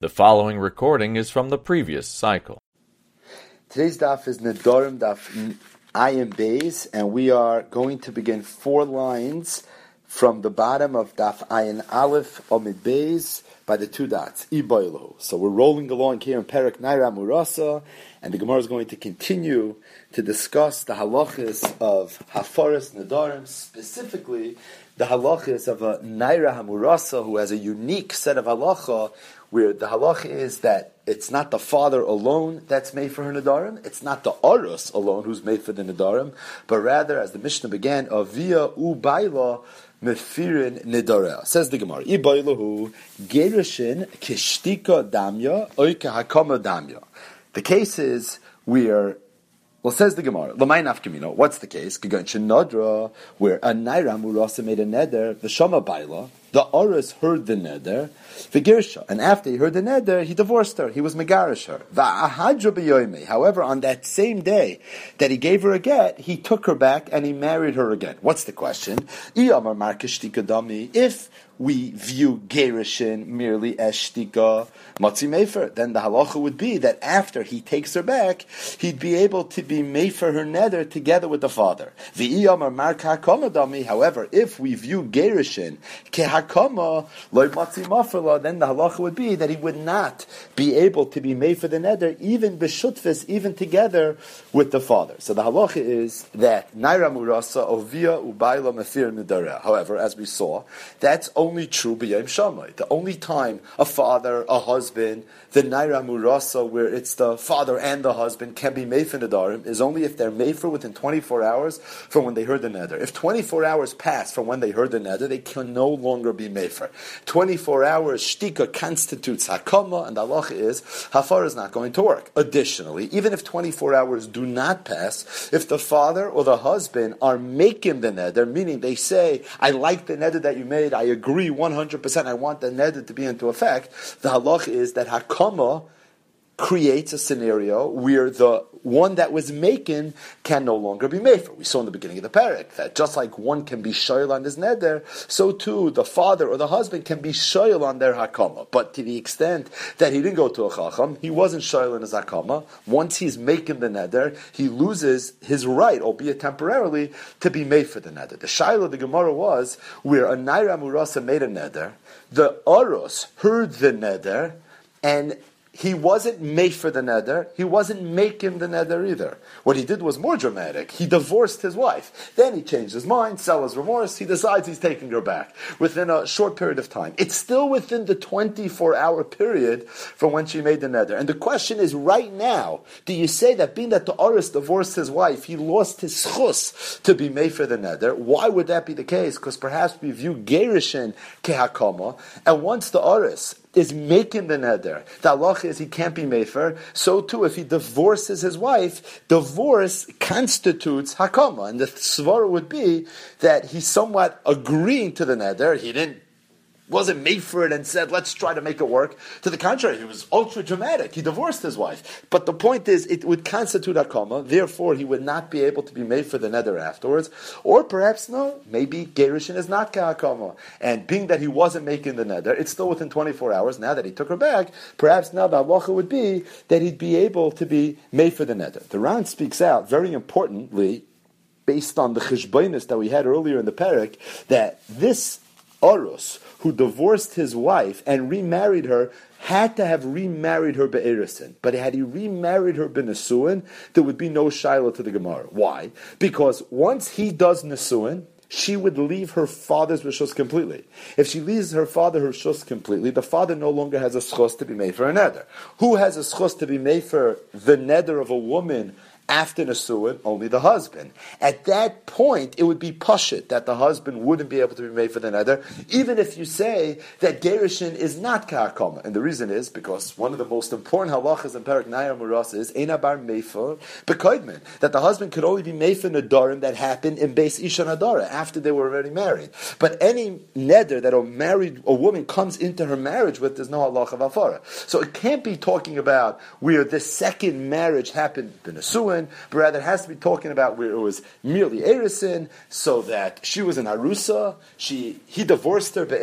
The following recording is from the previous cycle. Today's daf is Nedarim daf Ayin Beis, and we are going to begin four lines from the bottom of daf Ayin Aleph Omid Beis by the two dots Iboilu. So we're rolling along here in Perak Naira Murasa, and the Gemara is going to continue to discuss the halachas of Hafaris Nedarim, specifically the halachas of a Naira Hamurasa who has a unique set of halacha where the halacha is that it's not the father alone that's made for her nadarim, it's not the arus alone who's made for the nadarim, but rather, as the Mishnah began, avia ubayla mefirin nidarea. Says the Gemara, ibaylahu gerushin kishtika damya oike hakama damya. The case is we are well, says the Gemara, Lamay nafkamino. What's the case? Nadra, where a naira murasa made a neder, the shama baila, the Oris heard the neder, the Girsha, and after he heard the neder, he divorced her. He was megarish her. However, on that same day that he gave her a get, he took her back and he married her again. What's the question? If we view Gerishin merely as shtika matzi mefer, then the halacha would be that after he takes her back, he'd be able to be mefer her nether together with the father. However, if we view Gerishin kehakama loy matzi then the halacha would be that he would not be able to be mefer the nether even b'shutfis, even together with the father. So the halacha is that naira murasa ovia ubayla mefir nidara. However, as we saw, that's only only true b'yom shamay. The only time a father, a husband, the naira murasa, where it's the father and the husband, can be made for nadarim, is only if they're made for within 24 hours from when they heard the neder. If 24 hours pass from when they heard the neder, they can no longer be made for. 24 hours shtika constitutes hakama, and the Allah is hafar is not going to work. Additionally, even if 24 hours do not pass, if the father or the husband are making the neder, meaning they say, "I like the neder that you made, I agree." Agree 100%, I want the neder to be into effect, the halach is that hakama creates a scenario where the one that was making can no longer be made for. We saw in the beginning of the parak that just like one can be shoyl on his neder, so too the father or the husband can be shoyl on their hakama. But to the extent that he didn't go to a chacham, he wasn't shoyl in his hakama. Once he's making the neder, he loses his right, albeit temporarily, to be made for the neder. The shaila of the Gemara was where a naira murasa made a neder, the aros heard the neder, and he wasn't made for the neder. He wasn't making the neder either. What he did was more dramatic. He divorced his wife. Then he changed his mind, sell his remorse. He decides he's taking her back within a short period of time. It's still within the 24 hour period from when she made the neder. And the question is right now, do you say that being that the Oris divorced his wife, he lost his chus to be made for the neder? Why would that be the case? Because perhaps we view Gerishin kehakama, and once the Oris is making the neder. The halach is he can't be mefer. So too, if he divorces his wife, divorce constitutes hakama, and the svara would be that he's somewhat agreeing to the neder. He didn't wasn't made for it and said, let's try to make it work. To the contrary, he was ultra dramatic. He divorced his wife. But the point is, it would constitute a coma, therefore he would not be able to be made for the nether afterwards. Or perhaps, no, maybe Gerishin is not Ka'akama. And being that he wasn't making the nether, it's still within 24 hours, now that he took her back, perhaps now the halacha would be that he'd be able to be made for the nether. The Ran speaks out, very importantly, based on the cheshbonus that we had earlier in the parak, that this Orus, who divorced his wife and remarried her, had to have remarried her be'erisin. But had he remarried her be'nesuin, there would be no shiloh to the Gemara. Why? Because once he does nesuin, she would leave her father's rishus completely. If she leaves her father her rishus completely, the father no longer has a schos to be made for a. Who has a schos to be made for the neder of a woman after Nasuin, only the husband. At that point, it would be pushit that the husband wouldn't be able to be made for the nether, even if you say that Gerishin is not Ka'akoma. And the reason is because one of the most important halachas in Perak Naya Muras is Einabar Mefer Bekoidman, that the husband could only be made for Nadarim that happened in base Isha Nadara, after they were already married. But any neder that a married a woman comes into her marriage with, there's no halach of Afara. So it can't be talking about where the second marriage happened in But rather it has to be talking about where it was merely Erisin, so that she was an Arusa, she, he divorced her by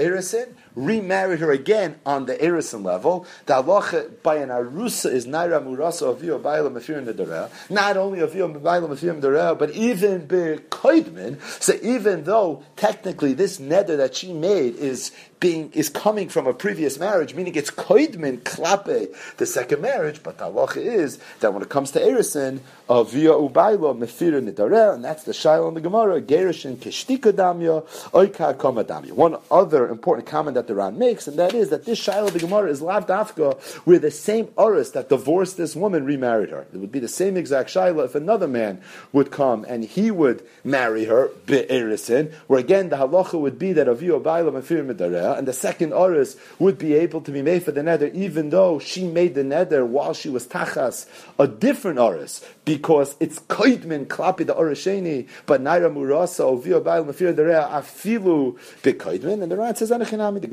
Remarried her again on the Erison level. The halacha by an arusa is naira murasa avio ba'ila mafir nedereh. Not only avio ba'ila mafir nedereh, but even be koidmin. So even though technically this neder that she made is being is coming from a previous marriage, meaning it's koidmin klape the second marriage. But the halacha is that when it comes to erison, avia ubaylo mefira nidareh, and that's the shaila in the Gemara, gerishin kishtika damya, oika. One other important comment that the Ran makes, and that is that this shaila of the Gemara is lav dafka, where the same oris that divorced this woman remarried her. It would be the same exact shaila if another man would come and he would marry her be'erisin, where again the halacha would be that avia ubaylo mefira nidareh and the second oris would be able to be made for the nether, even though she made the nether while she was tachas, a different oris, because it's koidmin klapi the orisheni, but naira murasa ovio bail mafir derea afilu bekoidmin, and the Ran says. The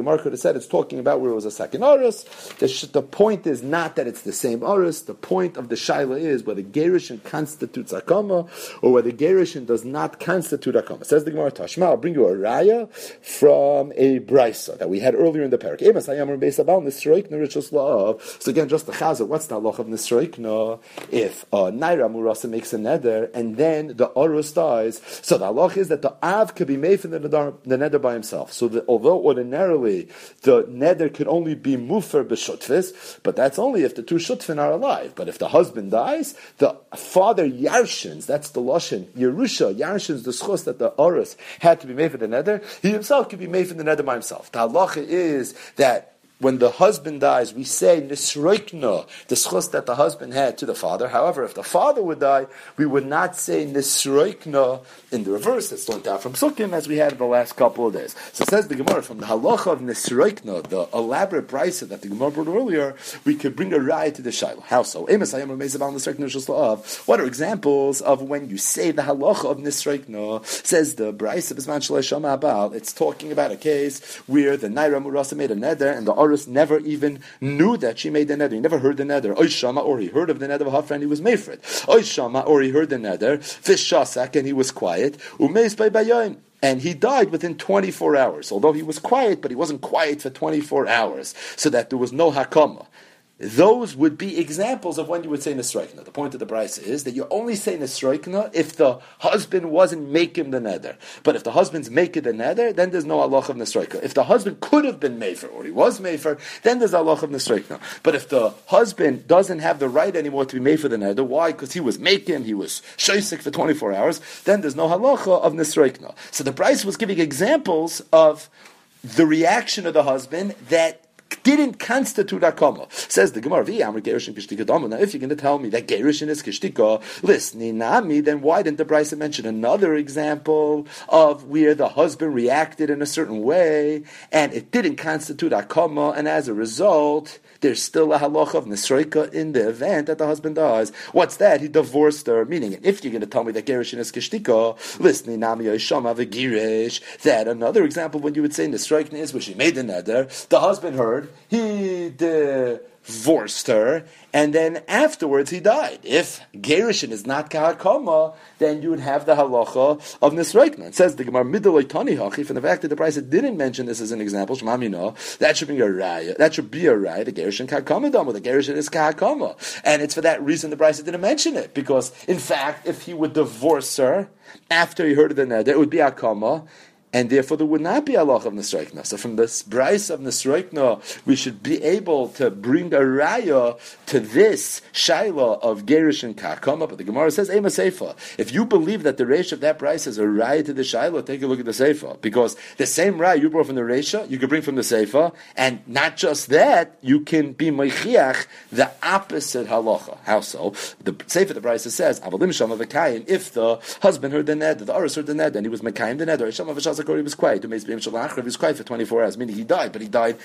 Gemara could have said it's talking about where it was a second oris. The, the point is not that it's the same oris. The point of the shaila is whether gerishin constitutes akama or whether gerishin does not constitute akama. Says the Gemara Tashma. I'll bring you a raya from a bryce that we had earlier in the parak. So again, just the chazah. What's the halach of nisroikna? If uh, naira murasa makes a neder and then the orus dies, so the halach is that the av could be made from the neder, by himself. So that although ordinarily the neder could only be mufer b'shutfis, but that's only if the two shutfin are alive. But if the husband dies, the father yarshins. That's the lashon Yerusha yarshins the schos that the orus had to be made for the neder. He himself could be made for the neder by himself. The halacha is that when the husband dies, we say nisroikna, the schus that the husband had to the father. However, if the father would die, we would not say nisroikna in the reverse. That's learned out from Sukkim as we had in the last couple of days. So says the Gemara from the halacha of nisroikna, the elaborate brisa that the Gemara brought earlier, we could bring a raya to the shaila. How so? What are examples of when you say the halacha of nisroikna? Says the brisa of. It's talking about a case where the Naira Murasa made a neder and the Aris never even knew that she made the neder. He never heard the neder. Oishama, or he heard of the neder of her friend, he was made for it. Oishama, or he heard the neder. Fishasak, and he was quiet. Umeis by. And he died within 24 hours. Although he was quiet, but he wasn't quiet for 24 hours. So that there was no hakama. Those would be examples of when you would say Nesroikna. The point of the braisa is that you only say Nesroikna if the husband wasn't making the nether. But if the husband's making the nether, then there's no Allah of Nesroikna. If the husband could have been Mefer, or he was Mefer, then there's Allah of Nesroikna. But if the husband doesn't have the right anymore to be made for the nether, why? Because he was making, he was shaisik for 24 hours, then there's no halacha of Nesroikna. So the braisa was giving examples of the reaction of the husband that didn't constitute a akama. Says the Gemara, Now, if you're going to tell me that Gerishin is Kishtika, listen, nami, then why didn't the Brisa mention another example of where the husband reacted in a certain way and it didn't constitute a akama, and as a result, there's still a halacha of nisroika in the event that the husband dies. What's that? He divorced her. Meaning, if you're going to tell me that Gerishin is Kishtika, listen, nami Yoshama v'girish, that another example when you would say nisroika is where she made the neder, the husband heard, he divorced her, and then afterwards he died. If Gerishin is not Kahakama, then you would have the halacha of Nisreikna. It says the Gemara Middeloi Tani Hachi, from the fact that the braisa didn't mention this as an example, Shemamino, that should be a raya. That should be a raya. The Gerishin Kahakama Dama, the Gerishin is Kahakama. And it's for that reason the braisa didn't mention it, because in fact, if he would divorce her after he heard of the neder, it would be Akama, and therefore there would not be a loch of Nesroikna. So from this braisa of Nesroikna, we should be able to bring a raya to this shaila of Gerish and Kakama. But the Gemara says, Ema Seifa. If you believe that the reisha of that braisa is a raya to the shaila, take a look at the Seifa. Because the same raya you brought from the reisha, you could bring from the Seifa, and not just that, you can be Meichiach, the opposite halacha. How so? The Seifa, the braisa says, Avalim Shama if the husband heard the ned, the Aris heard the ned, and he was Mekayim the ned, or Shama he was quiet. He was quiet for 24 hours, meaning he died, but he died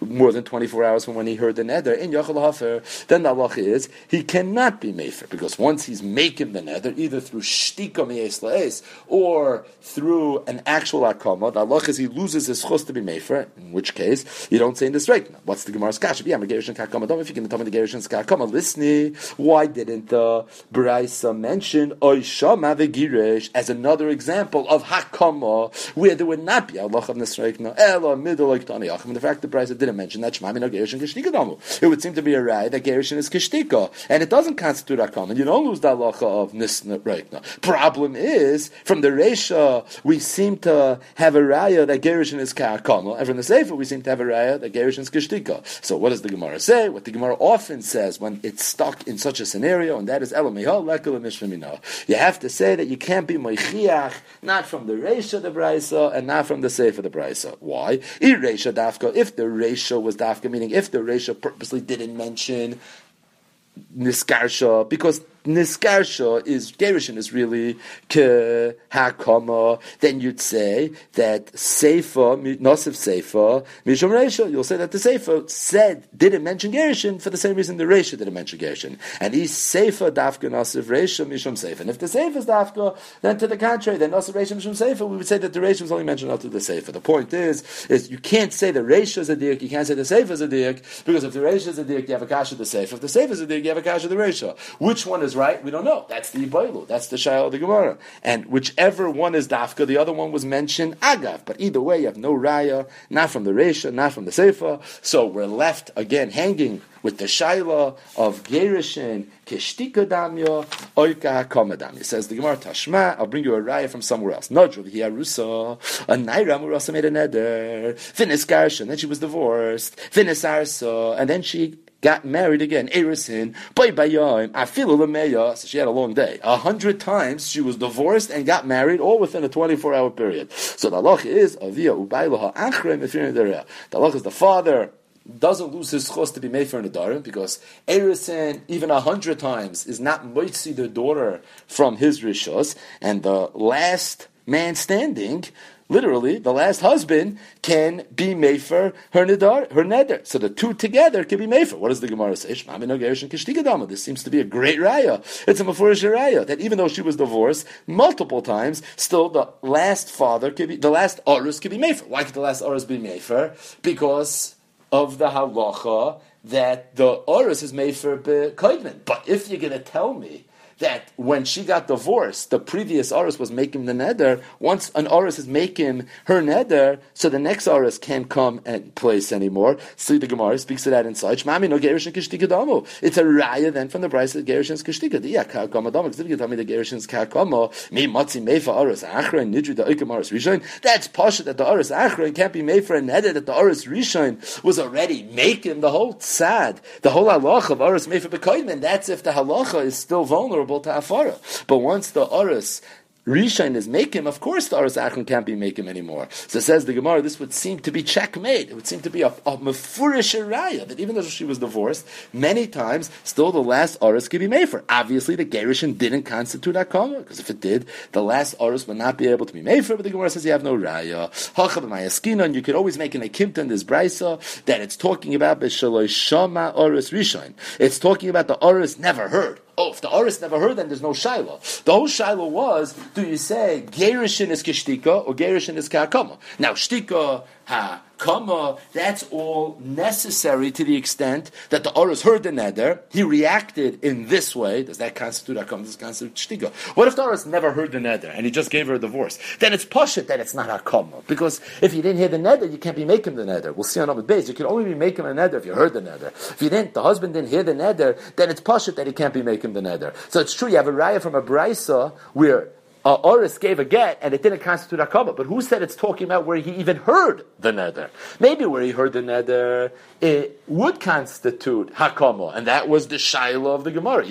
more than 24 hours from when he heard the neder, in Yachal Hafer, then the halacha is he cannot be Mefer, because once he's making the neder, either through Shtika La'es or through an actual Akama, the halacha is he loses his chus to be Mefer, in which case you don't say in this right. What's the Gemara's Kash? Yeah, I'm a Gerushin Kakama. Don't if you can tell me the Gerushin Kakama. Listen, why didn't the Braisa mention Oishama Vegirish as another example of Hakama, where there would not be Allah of Nesreikna, Ela, Middle, like Tani Achim. The fact the Braisa didn't mention that Kishtika Damu. It would seem to be a right that Gerushin is Kishtika, and it doesn't constitute Hakama. You don't lose the halacha of Nisreikna. Problem is, from the Resha, we seem to have a raya that Gerushin is Ka'akama, and from the Sefer, we seem to have a raya that Gerushin is Kishtika. So what does the Gemara say? What the Gemara often says when it's stuck in such a scenario, and that is Elamihal, Lekala Mishlamina. You have to say that you can't be Moichiach, not from the Resha the Braisa, and not from the Sefer the Braisa. Why? If the Resha was Dafka, meaning if the Resha purposely didn't mention Niskarsha, because Niskarsha is Gerushin is really ke hakama. Then you'd say that Seifa Nosif Seifa Mishum Reisha. You'll say that the sefer said didn't mention Gerushin for the same reason the Reisha didn't mention Gerushin. And he's sefer Dafka Nosif Reisha Mishum Seifa. And if the sefer is Dafka, then to the contrary, then Nosif Reisha Mishum sefer, we would say that the Reisha was only mentioned after the sefer. The point is, is you can't say the Reisha is a dik, you can't say the sefer is a dik, because if the Reisha is a dik, you have a kasha of the sefer. If the sefer is a dik, you have a kasha of the Reisha. Which one is right? We don't know. That's the Ibailu. That's the Shayal of the Gemara. And whichever one is Dafka, the other one was mentioned Agav. But either way, you have no Raya, not from the Resha, not from the Seifa. So we're left again hanging with the Shaila of Gerishin, Kishtika Damya, Oika Hakama Damya. Says the Gemara Tashma, I'll bring you a Raya from somewhere else. Nodru, Hiarusa, a Naira Murasa made a neder, Finis Garsha, then she was divorced, Finis Arsa, and then she got married again. Erisin, boy bayim, afilu lemeya. So she had a long day. A hundred times she was divorced and got married, all within a twenty-four hour period. So the halach is avia ubaylaha achrem The halach is the father doesn't lose his chos to be made for an Nadarim because Erison, even a hundred times, is not moitzi the daughter from his rishos, and the last man standing literally, the last husband can be Mefer her neder, her neder. So the two together can be Mefer. What does the Gemara say? This seems to be a great raya. It's a Mefurish raya that even though she was divorced multiple times, still the last father can be, the last Arus can be Mefer. Why could the last Arus be Mefer? Because of the halacha that the Arus is for Bekoidman. But if you're going to tell me that when she got divorced, the previous Oris was making the neder. Once an Oris is making her neder, so the next Oris can't come and place anymore. So the Gemara speaks to that inside. Shmami no Gerishin Kishtikadamu. It's a raya then from the braisa of Gerishin's Kishtika. Yeah, Kakamadamu. Because if you tell me the me Matzi Mefa Oris Achra and Nidri the Oikim Oris Rishon, that's Pasha that the Oris Achra can't be made for a neder that the Oris Rishon was already making the whole tzad, the whole halacha of Oris Mefa Bekoidman. That's if the halacha is still vulnerable to Afara. But once the Oris Rishon is Makim, of course the Aras Achron can't be Makim anymore. So says the Gemara, this would seem to be checkmate. It would seem to be a, a Mefurish Raya, that even though she was divorced, many times, still the last Aras could be made for. Obviously, the Gerishin didn't constitute Akama, because if it did, the last Aras would not be able to be made for, but the Gemara says you have no Raya. Hachav and you could always make an Akimta in this Brisa, that it's talking about B'Shaloi Shama Aras Rishon. It's talking about the Aras never heard. Oh, if the Oris never heard, then there's no Shiloh. The whole Shiloh was, do you say Gerishin is Kishtika or Gerishin is Kakama? Now, Shtika, ha, Kama, that's all necessary to the extent that the Oris heard the neder, he reacted in this way. Does that constitute Hakam? Does it constitute Shtiga? What if the Oris never heard the neder and he just gave her a divorce? Then it's Pashit that it's not a Hakama. Because if you didn't hear the neder, you can't be making the neder. We'll see on the base. You can only be making a neder if you heard the neder. If you didn't, the husband didn't hear the neder, then it's Pashit that he can't be making the neder. So it's true, you have a raya from a Brisa where uh, Oris gave a get and it didn't constitute Akaba. But who said it's talking about where he even heard the neder? Maybe where he heard the neder, it would constitute Hakama, and that was the Shaila of the Gemara.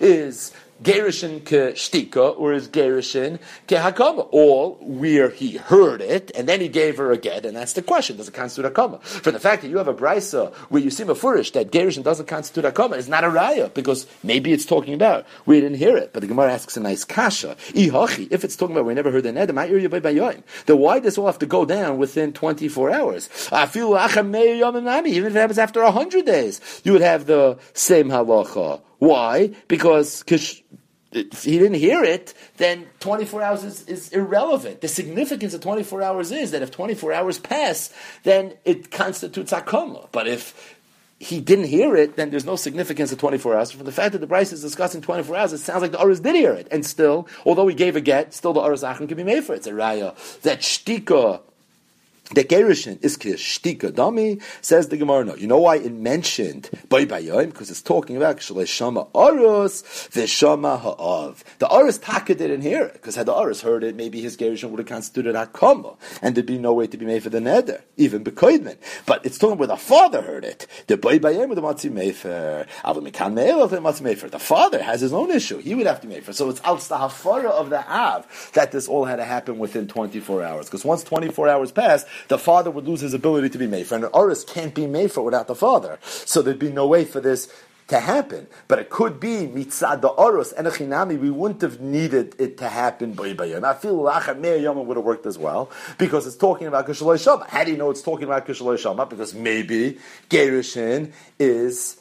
Is Gerishin ke shtika, or is Gerishin ke hakama? All where he heard it, and then he gave her a get, and that's the question, does it constitute hakama? For the fact that you have a brisa where you see mafurish that Gerishin doesn't constitute hakama is not a raya, because maybe it's talking about we didn't hear it. But the Gemara asks a nice kasha. If it's talking about we never heard the nedem, then why does all have to go down within 24 hours? Even if it happens after 100 days, you would have the same halacha. Why? Because if he didn't hear it, then 24 hours is, is, irrelevant. The significance of 24 hours is that if 24 hours pass, then it constitutes akoma. But if he didn't hear it, then there's no significance of 24 hours. From the fact that the Bryce is discussing 24 hours, it sounds like the Aris did hear it. And still, although he gave a get, still the Aris Achim can be made for it. It's a raya. That shtika the Gerushin is Shtika Dami, says the Gemara. No, you know why it mentioned Bay Bayim? Because it's talking about Shama Arus, Vishama Ha'av. The Arus Taka didn't hear it, because had the Arus heard it, maybe his Gerushin would have constituted Hakama, and there'd be no way to be made for the Neder, even Bekoidman. But it's talking where the father heard it. The Bay Bayim with the Matzi Mefer. The father has his own issue. He would have to be made for. So it's out the Hafara of the Av that this all had to happen within 24 hours. Because once 24 hours pass, the father would lose his ability to be made for. And an Oris can't be made for without the father. So there'd be no way for this to happen. But it could be mitzad the oros and a chinami. We wouldn't have needed it to happen. I feel lachat meir would have worked as well because it's talking about kishaloi shama. How do you know it's talking about kishaloi shama? Because maybe gerushin is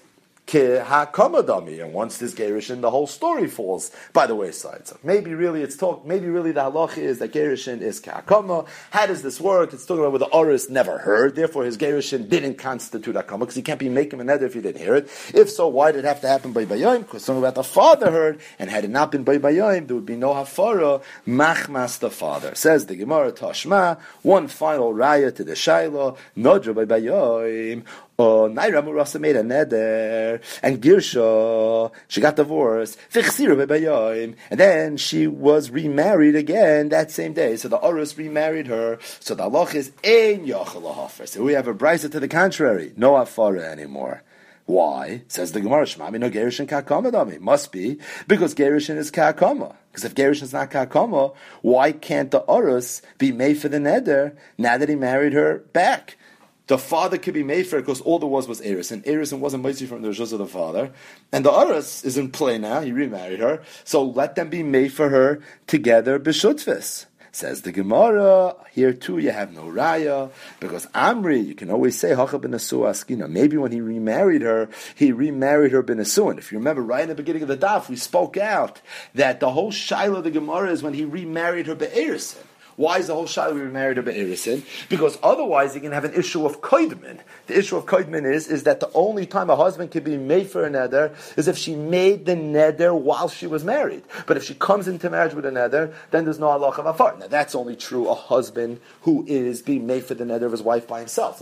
and once this gerushin, the whole story falls by the wayside. So maybe really it's talk. Maybe really the halacha is that gerushin is kahakama. How does this work? It's talking about where the oris never heard, therefore his gerushin didn't constitute hakama because he can't be making a nether if he didn't hear it. If so, why did it have to happen by bayayim? Because something about the father heard, and had it not been by bayayim, there would be no hafara machmas the father. Says the Gemara Tashma. One final raya to the shaila nodra by bayayim Oh, Naira Murasa made a neder, and Girsha, she got divorced, and then she was remarried again that same day. So the Orus remarried her, so the Allah is Ein Yochel So we have a brisa to the contrary, no Afara anymore. Why? Says the Gemara, Shmami no Gerishin Kakomadami. Must be because Gerishin is Kakoma. Because if Gerishin is not Kakoma, why can't the Orus be made for the Neder now that he married her back? The father could be made for it because all there was was Eris, and Eris wasn't mighty from the Rishos of the father. And the Aris is in play now, he remarried her, so let them be made for her together, Bishutvis. Says the Gemara, here too you have no raya, because Amri, you can always say, Hacha askina. Maybe when he remarried her, he remarried her ben And if you remember right in the beginning of the daf, we spoke out that the whole Shiloh of the Gemara is when he remarried her be'erisin. Why is the whole shaila we married a be'erisin? Because otherwise you can have an issue of koidman. The issue of koidman is, is that the only time a husband can be made for a neder is if she made the neder while she was married. But if she comes into marriage with a neder, then there's no Allah of afar. Now that's only true a husband who is being made for the neder of his wife by himself,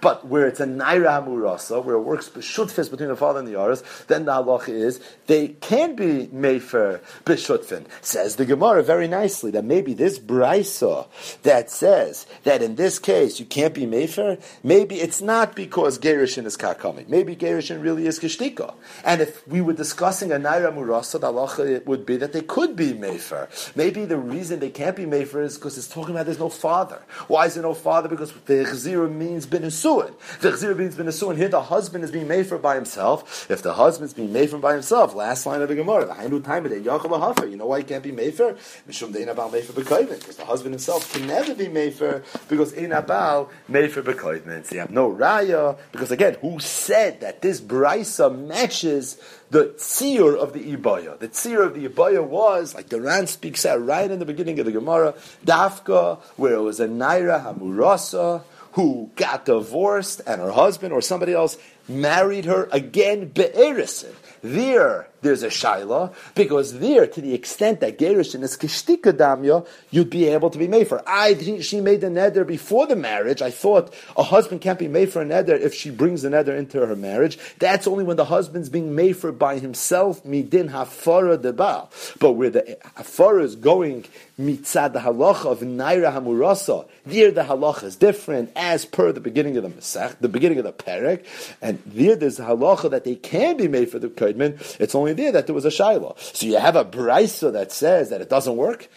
But where it's a naira hamurasa, where it works b'shutfis between the father and the yaris, then the halacha is they can be made for b'shutfin. Says the Gemara very nicely that maybe this brisa that says that in this case you can't be mefer, maybe it's not because Gerishin is kakami. Maybe Gerishin really is kishtika. And if we were discussing a naira murasa, the halacha would be that they could be mefer. Maybe the reason they can't be mefer is because it's talking about there's no father. Why is there no father? Because the chzira means benesuin. The chzira means benesuin. Here the husband is being mefer by himself. If the husband's being mefer by himself, last line of the Gemara, the Hainu time of the You know why he can't be mefer? Mishum deina bal mefer because the husband himself can never be mefer because in abal mefer bekoidment. So you have no raya because again, who said that this brisa matches the tzir of the ibaya? The tzir of the ibaya was like the Ran speaks out right in the beginning of the Gemara, dafka, where it was a naira hamurasa who got divorced and her husband or somebody else married her again be'erisin. There, there's a shaila because there, to the extent that gerushin is kishtika damya, you'd be able to be made for. I she made the neder before the marriage. I thought a husband can't be made for a neder if she brings the neder into her marriage. That's only when the husband's being made for by himself midin hafara debal. But where the hafara is going mitzad the halacha of naira hamurasa, there the halacha is different as per the beginning of the Masech, the beginning of the perek, and there there's halacha that they can be made for the koidman. It's only only there that there was a shiloh. So you have a brisa that says that it doesn't work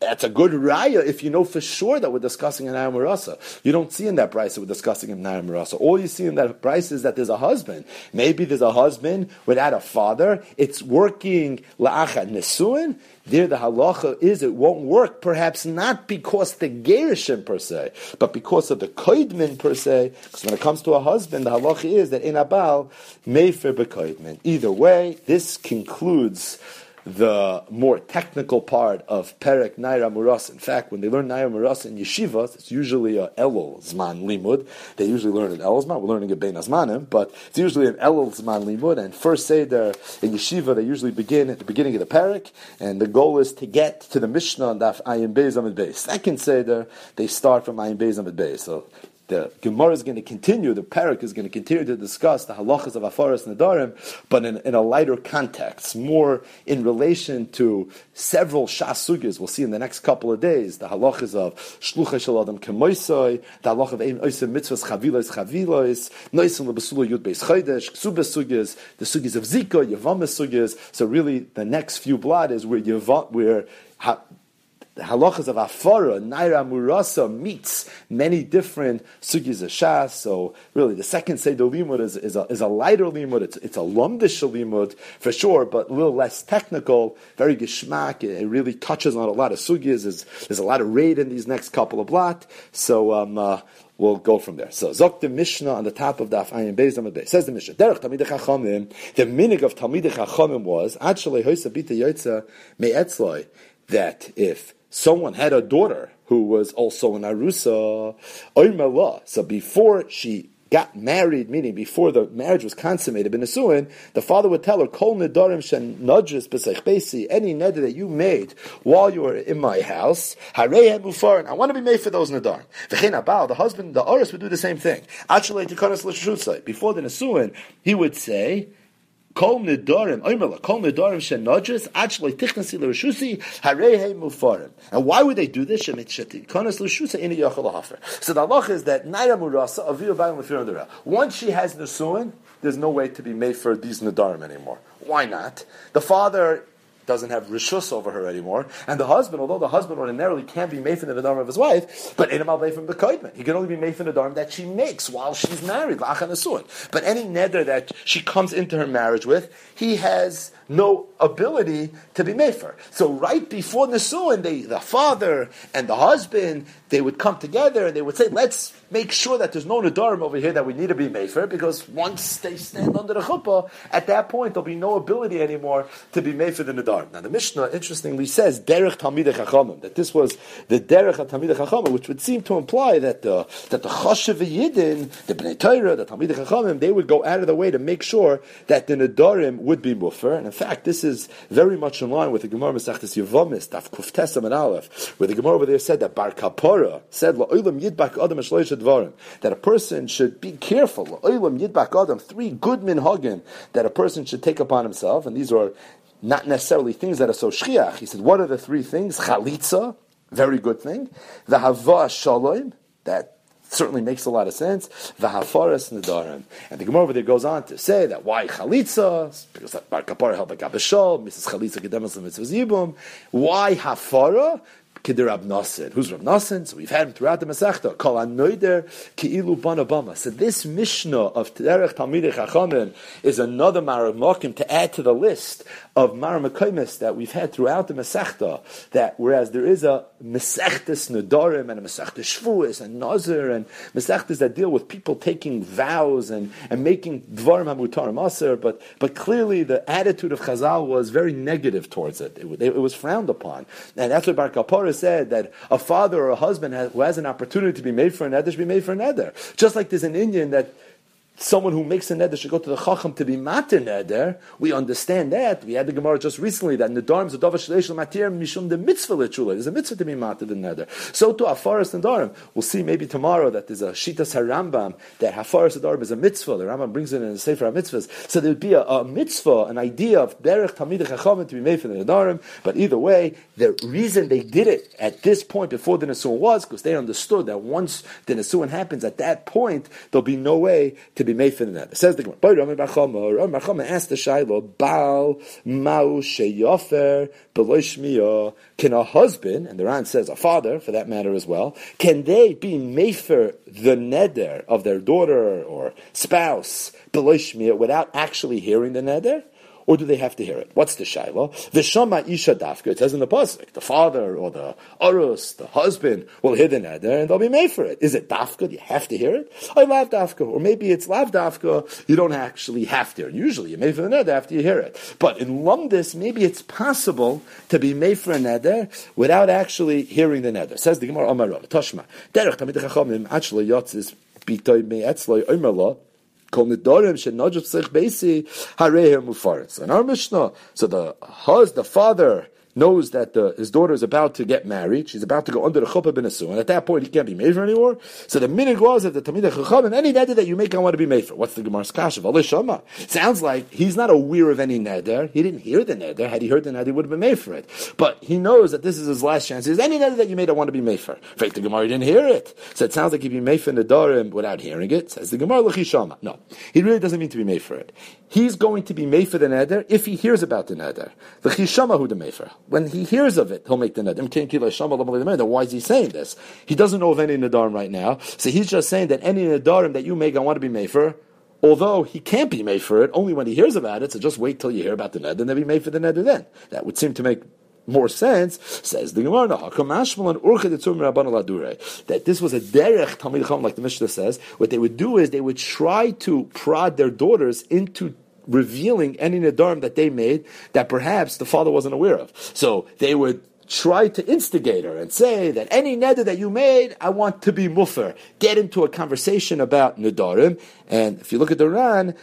that's a good raya if you know for sure that we're discussing an Ayamarasa. You don't see in that braisa that we're discussing an Ayamarasa. All you see in that braisa is that there's a husband. Maybe there's a husband without a father. It's working la'achat nesuin. There the halacha is it won't work, perhaps not because the gerishim per se, but because of the koidmin per se. Because when it comes to a husband, the halacha is that in abal mefer bekoidmin. Either way, this concludes the more technical part of Perek Naira Muras. In fact, when they learn Naira Muras in yeshiva, it's usually a Elul Zman Limud. They usually learn an Elul Zman. We're learning a Bein Azmanim, but it's usually an Elul Zman Limud. And first Seder in yeshiva, they usually begin at the beginning of the Perek, and the goal is to get to the Mishnah on Daf Ayin Beis Amid Beis. Second Seder, they start from Ayin Beis Amid Beis. So the Gemara is going to continue, the parak is going to continue to discuss the halachas of Afaras Nadarim, but in, in, a lighter context, more in relation to several shasugis we'll see in the next couple of days, the halachas of Shlucha Shaladam Kemoisoi, the halach of Ein Oisem Mitzvahs Chavilos Chavilos, Noisim Lebasula Yud Beis Chodesh, Ksubas Sugis, the sugis of Zika, Yavamas Sugis. So really, the next few blot is where Yavam, where the halachas of Afara, Naira Murasa meets many different sugis of Shas. So really, the second Seder Limud is, is, a, is a lighter Limud. It's, it's a Lumdish Limud for sure, but a little less technical, very geschmack. It, it really touches on a lot of sugis. There's, there's a lot of raid in these next couple of blot. So, um, uh, we'll go from there. So Zok the Mishnah on the top of Daf Ayin Beis Amad Beis says the Mishnah. Derech Talmidei Chachamim. The minig of Talmidei Chachamim was actually Hoysa Bita Yotza Me'etzloi that if someone had a daughter who was also an arusa, so before she got married, meaning before the marriage was consummated, Benasuin, the father would tell her, Kol nedarim shen nudges besi, any neder that you made while you were in my house, I want to be made for those nedarim. V'chein the husband, the oris would do the same thing. Before the Nasuin, he would say, Kol nedarim, oimela, kol nedarim shenodris, actually tichnasi l'rishusi, harei mufarim. And why would they do this? Shemit sheti, konas l'rishusa in yachal hafer. So the halach is that naira murasa, avir bayim l'fir Once she has nesuin, there's no way to be made for these nedarim anymore. Why not? The father doesn't have rishus over her anymore. And the husband, although the husband ordinarily can be made from the darm of his wife, but in from the koidman. He can only be made from the darm that she makes while she's married, But any neder that she comes into her marriage with, he has no ability to be mefer. So right before Nisuin, they, the father and the husband, they would come together and they would say, let's make sure that there's no Nadarim over here that we need to be mefer, because once they stand under the chuppah, at that point there'll be no ability anymore to be mefer the Nadarim. Now the Mishnah, interestingly, says, Derech Talmidei Chachamim, that this was the Derech of Talmidei Chachamim, which would seem to imply that the, that the Choshev Yidin, the Bnei Torah, the Talmidei Chachamim, they would go out of the way to make sure that the Nadarim would be mufer, and in fact, this is very much in line with the Gemara Masechtas Yevomis, Daf Kuftesam and Aleph, where the Gemara over there said that Bar Kapora said La'olam Yidbak Adam Dvarim, that a person should be careful. Three good minhagim that a person should take upon himself, and these are not necessarily things that are so shchiach. He said, what are the three things? Chalitza, very good thing. The Hava Shalom, that certainly makes a lot of sense. V'hafaras nedarim, and the Gemara over there goes on to say that why chalitza because Bar Kapara held by Abba Shaul, Mrs. Chalitza Gedemas Mitzvah Yibum. Why hafara? Kidir Rab Nassin. Who's Rab Nassin? So we've had him throughout the Masechta. Kol Anoider Ki'ilu Banabama. So this Mishnah of Derech Talmidei Chachamim is another Marav to add to the list of Maramakaimis that we've had throughout the Masechta. That whereas there is a Masechtas Nadarim and a Masechtas Shvuas and Nazir and Masechtas that deal with people taking vows and, and making Dvarim HaMutarim Aser, but, but clearly the attitude of Chazal was very negative towards it. It, it, it was frowned upon. And that's what Bar Kapara Torah said that a father or a husband has, who has an opportunity to be made for an eder should be made for an eder. Just like there's an Indian that someone who makes a neder should go to the chacham to be matir neder. We understand that. We had the Gemara just recently that nedarim zadav shleish matir mishum the mitzvah lechula. There's a mitzvah to be matir the neder. So to afaras nedarim, we'll see maybe tomorrow that there's a shitas harambam that hafaras nedarim is a mitzvah. The Rambam brings it in the sefer mitzvahs. So there would be a, a, mitzvah, an idea of derech tamid chacham to be made for the nedarim. But either way, the reason they did it at this point before the nesuin was because they understood that once the nesuin happens, at that point there'll be no way to be made for the neder. Says the Gemara. Asked the Shiloh, Baal Mau Sheyofer Beloishmiya. Can a husband, and the Ran says a father for that matter as well, can they be mefer the neder of their daughter or spouse Beloishmiya without actually hearing the neder? Or do they have to hear it? What's the shaila? V'shama isha dafka. It says in the pasuk, the father or the arus, the husband, will hear the neder and they'll be made for it. Is it dafka? Do you have to hear it? I lav dafka, or maybe it's lav dafka. You don't actually have to. Usually, you're made for the neder after you hear it. But in lumdis, maybe it's possible to be made for a neder without actually hearing the neder. Says the Gemara Amar Toshma. Derech tamid chachamim achlo yotzis bitoy me'etzloy omer in our Mishnah, so the husband, the father, knows that the, his daughter is about to get married. She's about to go under the chuppah ben and at that point he can't be made for anymore. So the minute was that the tamid chachamim, any neder that you make, I want to be made for. What's the Gemara's kasha? Sounds like he's not aware of any neder. He didn't hear the neder. Had he heard the neder, he would have been made for it. But he knows that this is his last chance. Is any neder that you made, I want to be made for. Fake the Gemara, didn't hear it. So it sounds like he'd be made for nedarim without hearing it. Says the Gemara, l'chishama. No, he really doesn't mean to be made for it. He's going to be made for the neder if he hears about the neder. L'chishama hu the mefer. When he hears of it, he'll make the. Then why is he saying this? He doesn't know of any nadarim right now, so he's just saying that any nadarim that you make, I want to be made for. Although he can't be made for it, only when he hears about it. So just wait till you hear about the neder, and then be made for the neder. Then that would seem to make more sense, says the Gemara, that this was a derech Talmid like the Mishnah says. What they would do is they would try to prod their daughters into revealing any nadarim that they made that perhaps the father wasn't aware of. So they would try to instigate her and say that any neder that you made, I want to be muffer. Get into a conversation about nadarim. And if you look at the Ran,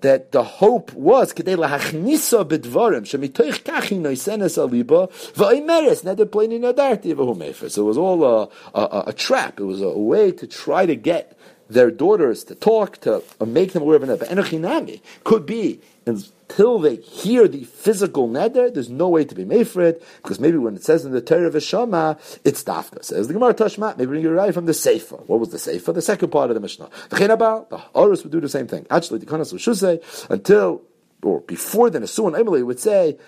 that the hope was kedei lahachnisa bidvarim shemitoich kachi noisenes aliba va'omeres neder pleni nadarti. So it was all a, a, a, trap. It was a way to try to get their daughters to talk, to make them aware of an Enochinami could be until they hear the physical neder, there's no way to be made for it, because maybe when it says in the Torah of Shama, it's dafka. Says the Gemara Tashma, maybe bring you right from the Sefer. What was the Sefer? The second part of the Mishnah. The Horus would do the same thing. Actually, the Kanas should say, until, or before the Nesu and Emily would say,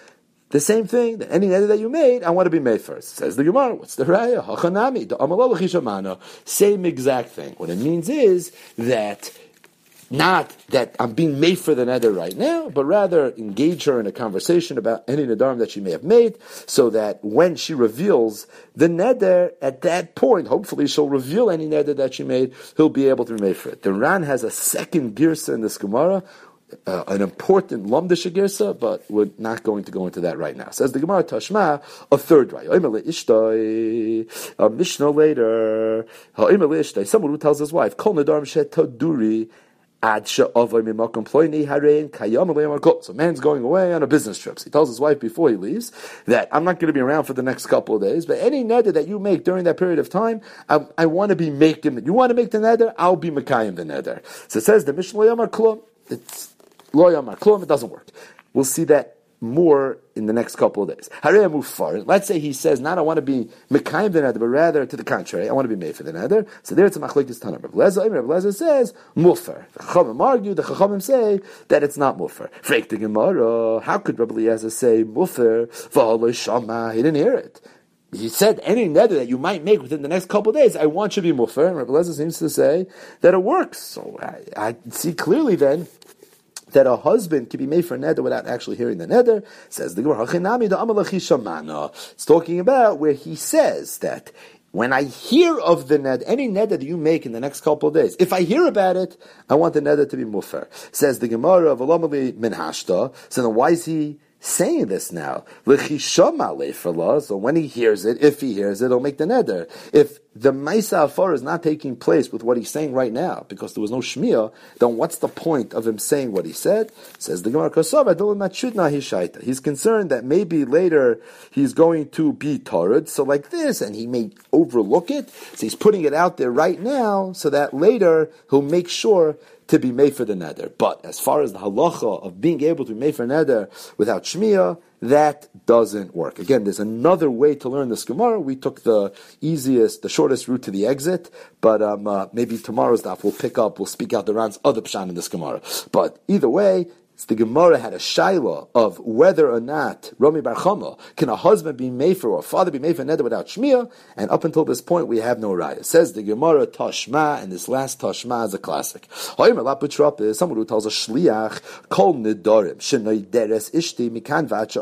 the same thing, that any neder that you made, I want to be made first. Says the Gemara, what's the raya? Hachanami, the Same exact thing. What it means is that not that I'm being made for the neder right now, but rather engage her in a conversation about any nederim that she may have made, so that when she reveals the neder, at that point, hopefully she'll reveal any neder that she made, he'll be able to be made for it. The Ran has a second girsa in this Gemara, uh, an important lumdish girsa, but we're not going to go into that right now. Says the Gemara Tashma, a third right. A Mishnah later, someone who tells his wife, Kol nedarim shetaduri, so man's going away on a business trip. So he tells his wife before he leaves that I'm not going to be around for the next couple of days, but any neder that you make during that period of time, I, I want to be making You want to make the neder? I'll be Makayim the neder. So it says the Mishnah Klum. It's Loyamar Klum. It doesn't work. We'll see that more in the next couple of days. Let's say he says, not I want to be Mekayim the Neder, but rather to the contrary, I want to be made for the Nether. So there it's a Machlekes Tanah. Rav Lezer, Rav Lezer says, Mufer. The Chachamim argue, the Chachamim say that it's not Mufer. Freik the Gemara, how could Rabbi Eliezer say Mufer? V'haloi Shama, he didn't hear it. He said any nether that you might make within the next couple of days, I want you to be mufer. And Rabbi Lezer seems to say that it works. So I, I see clearly then that a husband can be made for a neder without actually hearing the neder. Says the Gemara, It's talking about where he says that when I hear of the ned, any neder that you make in the next couple of days, if I hear about it, I want the neder to be mufer. Says the Gemara of Alamali Minhashta. So then why is he saying this now. So when he hears it, if he hears it, he'll make the neder. If the Maisa Afar is not taking place with what he's saying right now, because there was no Shmiya, then what's the point of him saying what he said? Says the Gemara He's concerned that maybe later he's going to be Torah, so like this, and he may overlook it. So he's putting it out there right now, so that later he'll make sure to be made for the neder. But as far as the halacha of being able to be made for neder without shmiyah, that doesn't work. Again, there's another way to learn this Gemara. We took the easiest, the shortest route to the exit, but um, uh, maybe tomorrow's daf we'll pick up, we'll speak out the Ran's other pshan in this Gemara. But either way, the Gemara had a shaila of whether or not Rami Bar Chama can a husband be made for or a father be made for neder without shmiyah, and up until this point we have no raya. Says the Gemara Tashma, and this last Tashma is a classic. someone who tells a shliach kol shenoi deres ishti mikan vacha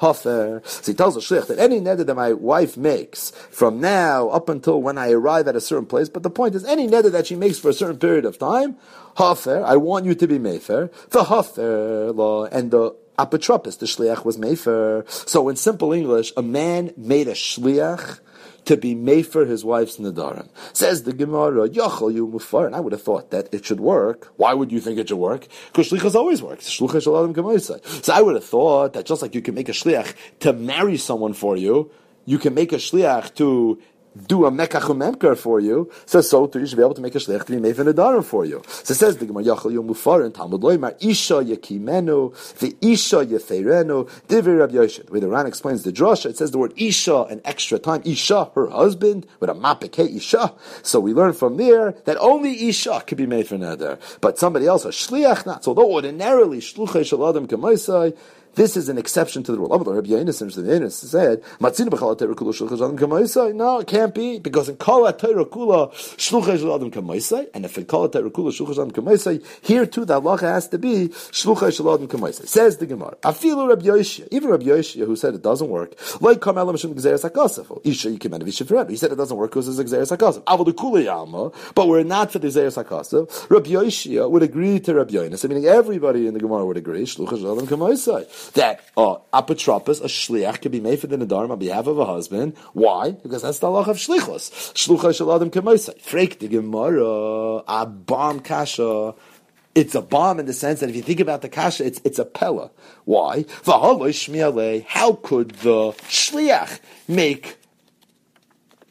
hafer. So he tells a shliach that any neder that my wife makes from now up until when I arrive at a certain place, but the point is any neder that she makes for a certain period of time Hafer, I want you to be Mefer. The Hafer law and the apotropis, the shliach was Mefer. So in simple English, a man made a shliach to be mefer his wife's nadarim. Says the Gemara, Yachal you mufar, and I would have thought that it should work. Why would you think it should work? Because shlichus always works. Shluchas shaladim So I would have thought that just like you can make a shliach to marry someone for you, you can make a shliach to do a mekach memker for you, so so too you should be able to make a shliach to be made for for you. So it says the Gemara Yachal Yom Mufar and Talmud Loimar Isha Yekimenu the Isha Yeferenu Divi Rabbi. The way the Ran explains the drasha, it says the word Isha an extra time. Isha, her husband, with a mapike Isha. So we learn from there that only Isha could be made for neder, but somebody else a shliach not. So although ordinarily shluchei shaladim kamaisai this is an exception to the rule. Rabbi Yonasan said, No, it can't be because in Kol Torah Kula Shluchei Shel Adam Kamaisai, and if in Kol Torah Kula Shluchei Shel Adam Kamaisai, here too the halacha has to be Shluchei Shel Adam Kamaisai. Says the Gemara. Afilu Rabbi Yoshia, even Rabbi Yoshia who said it doesn't work, like Karmel Mishum Gzeres Hakasef, oh, Isha Yikimenu Vishifred. He said it doesn't work because it's Gzeres Hakasef. Avol the Kula Yama, but we're not for the Gzeres Hakasef. Rabbi Yoshia would agree to Rabbi Yonasan, meaning everybody in the Gemara would agree Shluchei Shel Adam Kamaisai that uh, apotropos, a shliach, can be made for the nadarim on behalf of a husband. Why? Because that's the law of shlichus. Shlucha shaladim kemoisai. Freak the Gemara, a bomb kasha. It's a bomb in the sense that if you think about the kasha, it's, it's a pella. Why? How could the shliach make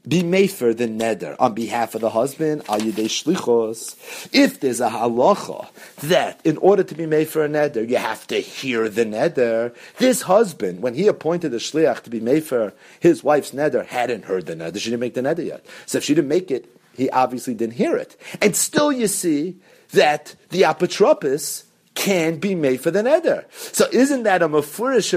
be mefer the neder on behalf of the husband, al yidei shlichos. If there's a halacha that in order to be mefer a neder, you have to hear the neder, this husband, when he appointed the shliach to be mefer his wife's neder, hadn't heard the neder. She didn't make the neder yet. So if she didn't make it, he obviously didn't hear it. And still you see that the apotropis can be made for the neder. So isn't that a mafurish?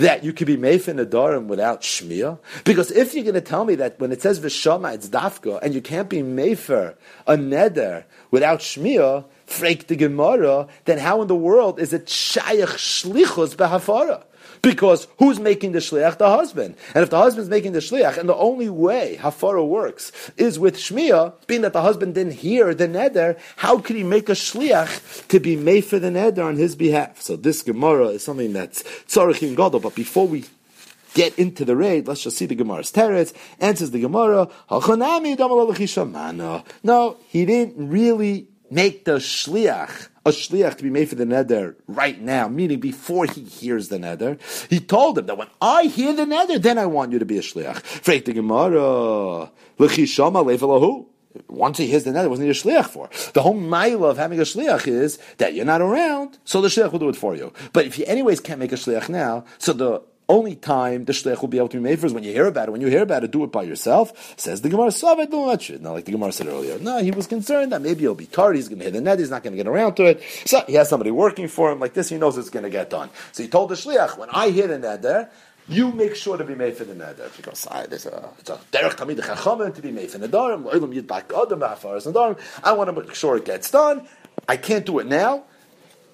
That you could be Meifin Adorim without Shmiya? Because if you're going to tell me that when it says Vishama, it's Dafka, and you can't be Meifer, a Neder, without Shmiya, Freik the Gemara, then how in the world is it Shayach Shlichus Behafara? Because who's making the shliach? The husband. And if the husband's making the shliach, and the only way hafara works is with shmiya, being that the husband didn't hear the neder, how could he make a shliach to be made for the neder on his behalf? So this Gemara is something that's tzarich in gadol. But before we get into the raid, let's just see the Gemara's teretz. Answers the Gemara, No, he didn't really make the shliach a shliach to be made for the neder right now, meaning before he hears the neder. He told him that when I hear the neder, then I want you to be a shliach. Freit the Gemara, once he hears the neder, wasn't he a shliach for? The whole mile of having a shliach is that you're not around, so the shliach will do it for you. But if you anyways can't make a shliach now, so the only time the shliach will be able to be made for is when you hear about it. When you hear about it, do it by yourself. Says the Gemara, Not like the Gemara said earlier. No, he was concerned that maybe he'll be tardy, He's going to hit the net. He's not going to get around to it. So he has somebody working for him like this. He knows it's going to get done. So he told the shliach, when I hit the net there, you make sure to be made for the neder because I, ah, there's a it's a derech tamid chachamim to be made for the neder. I want to make sure it gets done. I can't do it now.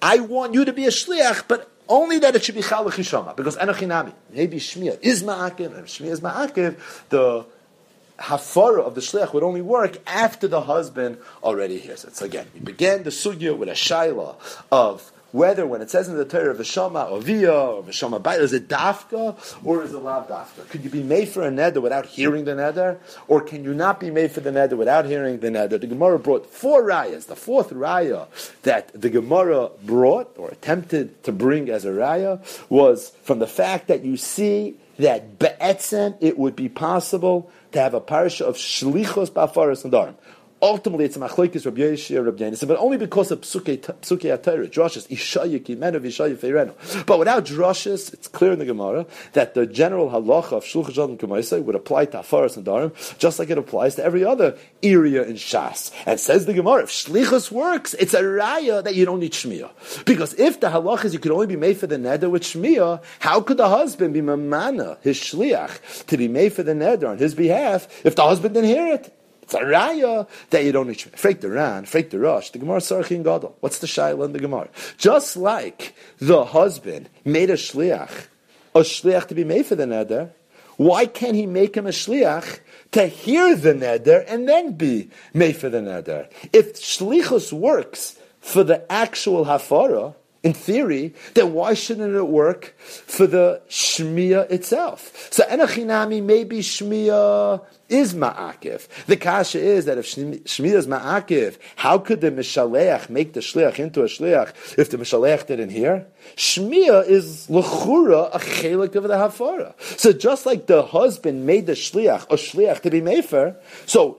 I want you to be a shliach, but only that it should be chalach hishama, because enochinami, maybe shmiya is ma'akiv, and shmiya is ma'akiv, the hafara of the shliach would only work after the husband already hears it. So again, we began the sugya with a shaila of whether when it says in the Torah or Via or Vishama Bayit, is it Dafka or is it Lav Dafka? Could you be made for a neder without hearing the neder? Or can you not be made for the neder without hearing the neder? The Gemara brought four rayas. The fourth raya that the Gemara brought or attempted to bring as a raya was from the fact that you see that Be'etzem it would be possible to have a parasha of Shlichos Ba'afaras and Darim. Ultimately, it's a machlokes Rabbi Yoshia, Rabbi Yonasan, but only because of psuke psuke atayra drushes ishaya kimenu v'ishaya feirenu. But without drushes, it's clear in the Gemara that the general halacha of shulchan kemaisa would apply to afaras and darim, just like it applies to every other area in Shas. And says the Gemara, if shlichus works, it's a raya that you don't need shmiyah. Because if the halacha is you can only be made for the neder with shmiyah, how could the husband be mamana his shliach to be made for the neder on his behalf if the husband didn't hear it? It's a raya that you don't need Freak the Ran, freak the Rosh, the Gemara Sarchin Gadol. What's the Shaila in the Gemara? Just like the husband made a shliach, a shliach to be made for the neder, why can't he make him a shliach to hear the neder and then be made for the neder? If shlichus works for the actual hafara, in theory, then why shouldn't it work for the shmiyah itself? So Enochinami, maybe shmiyah is ma'akiv. The kasha is that if shmiyah is ma'akiv, how could the mishaleach make the shliach into a shliach if the mishaleach didn't hear? Shmiyah is lechura a chelik of the hafara. So just like the husband made the shliach a shliach to be mefer, so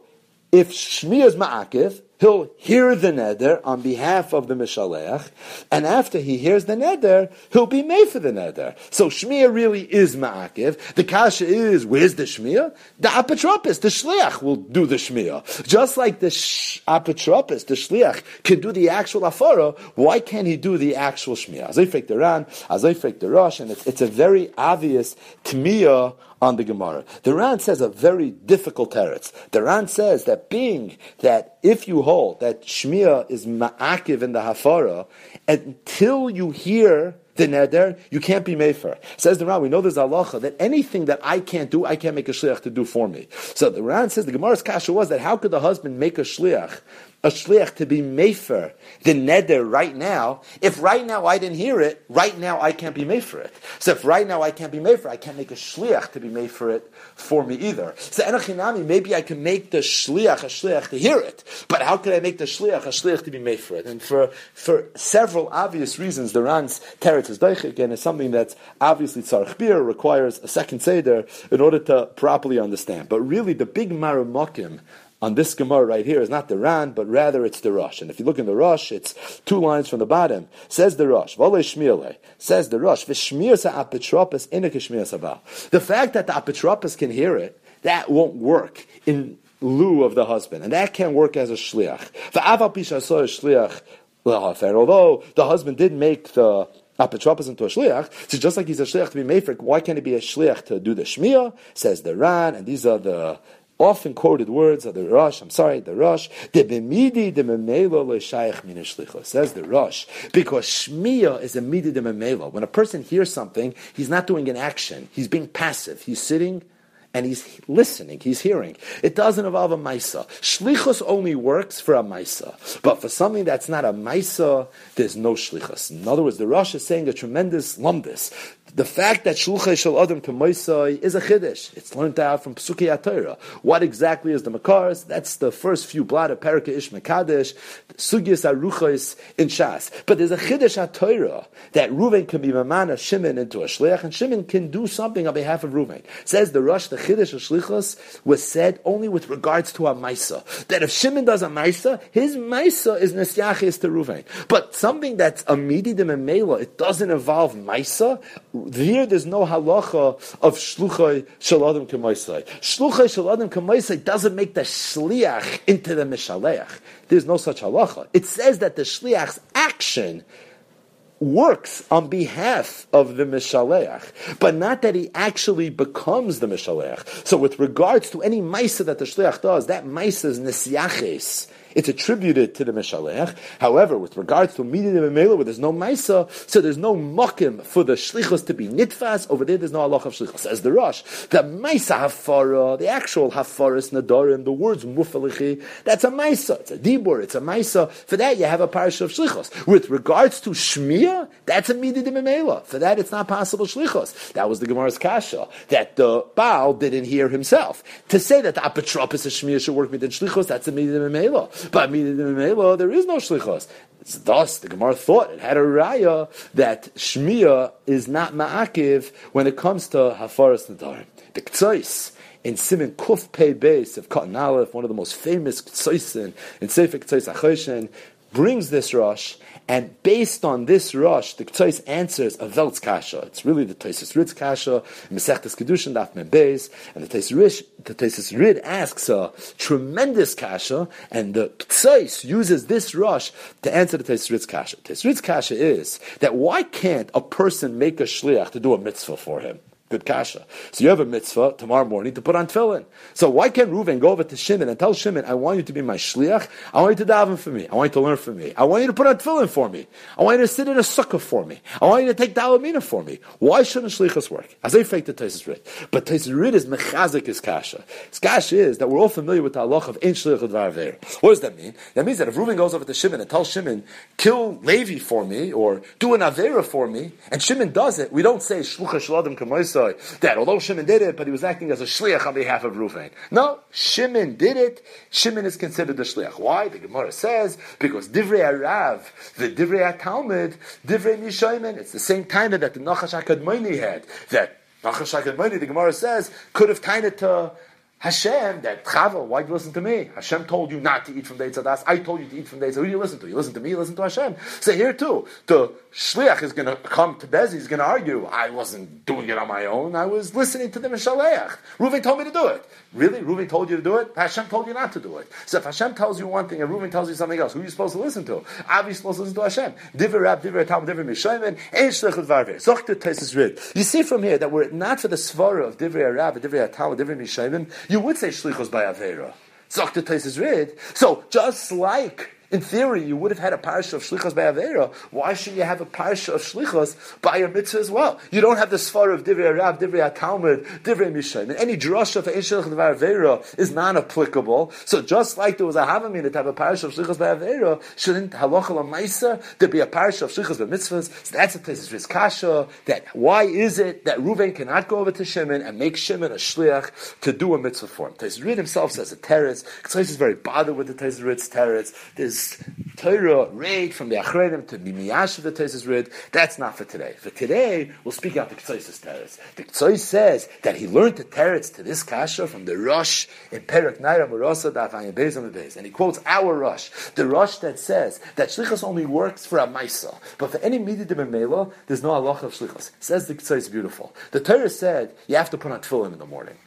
if shmiyah is ma'akiv, he'll hear the neder on behalf of the Mishaleach, and after he hears the neder, he'll be made for the neder. So Shmiya really is Ma'akiv. The Kasha is, where's the Shmiya? The Apotropis, the Shliach, will do the Shmiya. Just like the sh- Apotropis, the Shliach, can do the actual Afara, why can't he do the actual Shmiya? Azayfek the Ran, Azayfek the Rosh, and it's, it's a very obvious Tmiya on the Gemara. The Ran says a very difficult teretz. The Ran says that being that if you hold that Shmiya is ma'akiv in the Hafara, until you hear the neder, you can't be mefer. Says the Ran, we know there's halacha that anything that I can't do, I can't make a shliach to do for me. So the Ran says the Gemara's kasha was that how could the husband make a shliach a shliach to be mefer the neder right now. If right now I didn't hear it, right now I can't be mefer it. So if right now I can't be mefer, I can't make a shliach to be mefer it for me either. So enochinami, maybe I can make the shliach a shliach to hear it, but how can I make the shliach a shliach to be mefer it? And for for several obvious reasons, the Ran's teretz is and it's something that obviously tzarich bir requires a second seder in order to properly understand. But really, the big maramokim on this Gemara right here is not the Ran, but rather it's the Rosh. And if you look in the Rosh, it's two lines from the bottom. Says the Rosh, Vole Shmiele, says the Rosh, Vishmir sa apetropis inakishmir The fact that the apetropis can hear it, that won't work in lieu of the husband. And that can't work as a shliach. shliach Although the husband did make the apotropos into a shliach, so just like he's a shliach to be made for, why can't he be a shliach to do the shmiyah? Says the Ran, and these are the often quoted words of the Rosh, I'm sorry, the Rosh, de bemidi de memelo le'shayach min says the Rosh, because shmiya is a midi de memelo. When a person hears something, he's not doing an action, he's being passive, he's sitting and he's listening, he's hearing. It doesn't involve a maisa. Shlichus only works for a maisa, but for something that's not a maisa, there's no shlichus. In other words, the Rosh is saying a tremendous lumbus the fact that Shulchay Shel Adam Kamoisai is a Chiddush. It's learned out from Pesukei HaTorah. What exactly is the Makars? That's the first few blot of Perika Ish Mekadesh, Sugyas Aruchos in Shas. But there's a Chiddush HaTorah that Ruven can be Mamana Shimon into a Shliach, and Shimon can do something on behalf of Ruven. Says the Rosh, the Chiddush of Shlichos was said only with regards to a Maisa. That if Shimon does a Maisa, his Maisa is Nesyachis to Ruven. But something that's a Midi de Memela, it doesn't involve Maisa, here there's no halacha of shluchay shaladam kemaisai. Shluchay shaladam kemaisai doesn't make the shliach into the mishaleach. There's no such halacha. It says that the shliach's action works on behalf of the Mishaleach, but not that he actually becomes the Mishaleach. So with regards to any Maisa that the Shliach does, that Maisa is Nesyaches. It's attributed to the Meshalech. However, with regards to immediate Memela, where there's no Maisa, so there's no Mokim for the Shlichus to be Nitfas. Over there, there's no Allah of Shlichus. Says the Rosh. The Maisa Hafara, the actual Hafaris Nadarim, the words Mufalichi, that's a Maisa. It's a Dibur, it's a Maisa. For that, you have a parish of Shlichus. With regards to Shmiyah, that's immediate Memela. For that, it's not possible Shlichus. That was the Gemara's Kasha, that the Baal didn't hear himself. To say that the Apotropos of Shmiyah should work the Shlichus, that's immediate Memela. But well, there is no shlichos. Thus, the Gemara thought it had a raya that shmiya is not ma'akiv when it comes to hafaras nadarim. The ktsois in Simon Kuf Pei Beis of Cotton Aleph, one of the most famous Ktsoisin in Sefer Ktsois Achoshen, brings this Rosh, and based on this Rosh, the Ktsois answers a Veltz Kasha. It's really the Taisus Ritz Kasha, Mesechtes Kedushin, Daf Mem Beis, and the Taisus Rid asks a tremendous Kasha, and the Ktsois uses this Rosh to answer the Taisus Ritz Kasha. Taisus Ritz Kasha is that why can't a person make a shliach to do a mitzvah for him? Good kasha. So you have a mitzvah tomorrow morning to put on tefillin. So why can't Reuven go over to Shimon and tell Shimon, I want you to be my shliach. I want you to daven for me. I want you to learn for me. I want you to put on tefillin for me. I want you to sit in a sukkah for me. I want you to take dalamina for me. Why shouldn't shlichus work? As they fake the Taisus Rid. But Taisus Rid is mechazik his kasha. His kasha is that we're all familiar with the halach of ein shliach What does that mean? That means that if Reuven goes over to Shimon and tells Shimon, kill Levi for me, or do an avera for me, and Shimon does it, we don't say shlucha shaladim kamoisa that although Shimon did it, but he was acting as a shliach on behalf of Ruvain. No, Shimon did it. Shimon is considered a shliach. Why? The Gemara says because divrei Arav, the divrei Talmud, divrei Mishayman. It's the same time that the Nachash Akadmoni had. That Nachash Akadmoni, the Gemara says, could have tied it to Hashem, that Chava, why do you listen to me? Hashem told you not to eat from the Eitzadas. I told you to eat from Eitzadas. Who do you listen to? You listen to me, you listen to Hashem. So here too, the Shliach is going to come to Bezi, he's going to argue, I wasn't doing it on my own, I was listening to the Mishaleach. Reuven told me to do it. Really? Reuven told you to do it? Hashem told you not to do it. So if Hashem tells you one thing and Reuven tells you something else, who are you supposed to listen to? Obviously supposed to listen to Hashem. You see from here that were not for the Svara of Divrei Rab, Divrei Talmud, Divrei Mishayman, you would say Shlichus by Avera. Zochte Tesis Rid. So just like in theory, you would have had a parsha of shlichos by Avera. Why shouldn't you have a parsha of shlichos by a mitzvah as well? You don't have the sfar of divrei Rav, divrei Talmud, divrei Mishaim. Any drasha for shlichos by Avera is non-applicable. So just like there was a havamina to have a parsha of shlichos by Avera, shouldn't halacha lamaisa there be a parsha of shlichos by mitzvahs? So that's a place of kasha. That why is it that Reuven cannot go over to Shimon and make Shimon a shliach to do a mitzvah for him? Taiz himself says a teretz. Tzais is very bothered with the Taiz teretz. There's is Torah read from the Achredim to Mimiyash of the Tesis read. That's not for today. For today, we'll speak out the Ktsoisis Teretz. The Ktsois says that he learned the Teretz to this Kasha from the Rosh in Perak Naira Murasa Daf Ayin Beis and he quotes our Rosh, the Rosh that says that Shlichus only works for a Maisa. But for any Mididim and Mela, there's no Allah of Shlichus. Says the Ktsois beautiful. The Torah said you have to put on tefillin in the morning.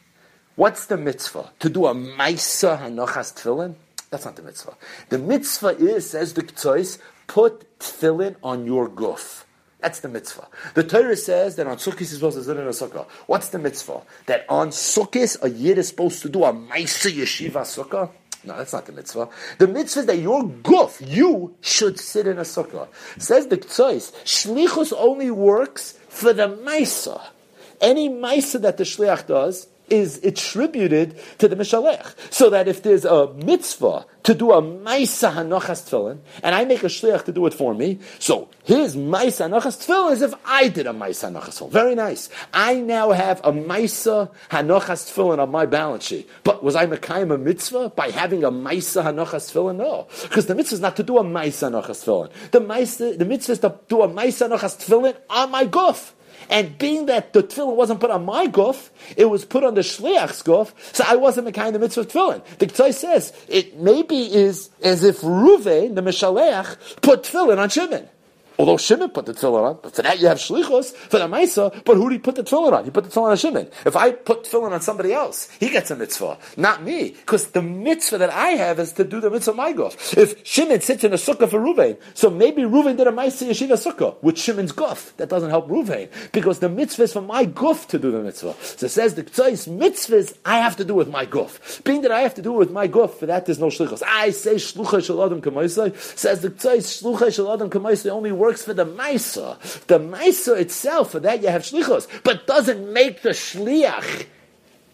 What's the mitzvah? To do a Maisa Hanochas tefillin? That's not the mitzvah. The mitzvah is, says the Ktsois, put tefillin on your guf. That's the mitzvah. The Torah says that on Sukkot is supposed to sit in a sukkah. What's the mitzvah? That on Sukkot a yid is supposed to do a Maisa Yeshiva sukkah? No, that's not the mitzvah. The mitzvah is that your guf, you should sit in a sukkah. Says the Ktsois, shlichus only works for the Maisa. Any Maisa that the shliach does is attributed to the Mishalech. So that if there's a mitzvah to do a Maisa Hanochas Tefillin, and I make a Shliach to do it for me, so his Maisa Hanochas Tefillin is if I did a Maisa Hanochas Tefillin. Very nice. I now have a Maisa Hanochas Tefillin on my balance sheet. But was I Mekayim a mitzvah by having a Maisa Hanochas Tefillin? No. Because the mitzvah is not to do a Maisa Hanochas Tefillin. The, Maisa, the mitzvah is to do a Maisa Hanochas Tefillin on my guf. And being that the tefillin wasn't put on my guf, it was put on the shliach's guf, so I wasn't the kind of mitzvah tefillin. The Ktoi says it maybe is as if Ruve, the Mishaleach, put tefillin on Shimon. Although Shimon put the tefillin on, but for that you have shlichus for the Maisa. But who did he put the tefillin on? He put the tefillin on Shimon. If I put tefillin on somebody else, he gets a mitzvah, not me, because the mitzvah that I have is to do the mitzvah my guf. If Shimon sits in a sukkah for Ruvain, so maybe Ruvain did a Maisa yeshiva sukkah with Shimon's guf. That doesn't help Ruvain because the mitzvah is for my guf to do the mitzvah. So it says the tzais mitzvahs I have to do with my guf. Being that I have to do it with my guf, for that there's no shlichus. I say shlucha shel adam Says the tzais shlucha shel adam only works works for the Maisa. The Maisa itself, for that you have Shlichos, but doesn't make the Shliach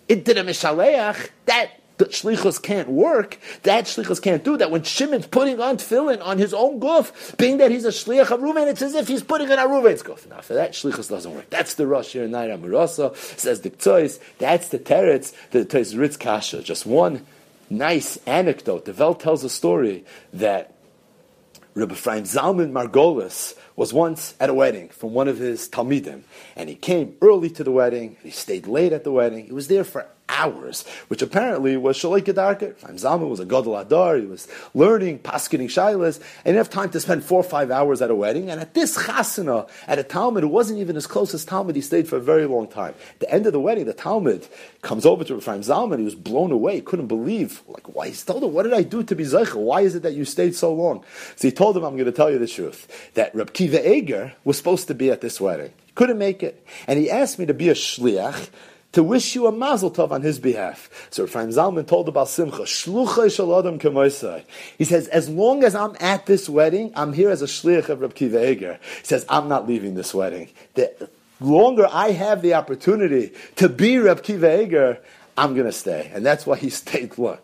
into the Mishaleach. That the shlichus can't work. That shlichus can't do that. When Shimon's putting on tefillin on his own guf, being that he's a shliach of Ruven, it's as if he's putting on a Ruven's guf. Now, for that shlichus doesn't work. That's the Rosh here in Naira Murasa. Says the Tzois. That's the teretz. The Tzois Ritz Kasha. Just one nice anecdote. The Vel tells a story that Rabbi Ephraim Zalman Margolis was once at a wedding from one of his Talmidim, and he came early to the wedding, he stayed late at the wedding, he was there for hours, which apparently was Shalei Kedarka. Zalman was a Gadol Adar, he was learning, paskening Shilas, and he have time to spend four or five hours at a wedding. And at this chasana, at a Talmud, it wasn't even as close as Talmud, he stayed for a very long time. At the end of the wedding, the Talmud comes over to Ephraim Zalman, he was blown away, he couldn't believe, like, why? He told him, what did I do to be Zeichel? Why is it that you stayed so long? So he told him, I'm going to tell you the truth, that Reb Kiva Eger was supposed to be at this wedding. Couldn't make it. And he asked me to be a shliach, to wish you a mazel tov on his behalf. So Ephraim Zalman told about Simcha, Shlucha Shaladam Kamoisai. He says, as long as I'm at this wedding, I'm here as a shliach of Reb Kiva Eger. He says, I'm not leaving this wedding. The longer I have the opportunity to be Reb Kiva Eger, I'm going to stay. And that's why he stayed long.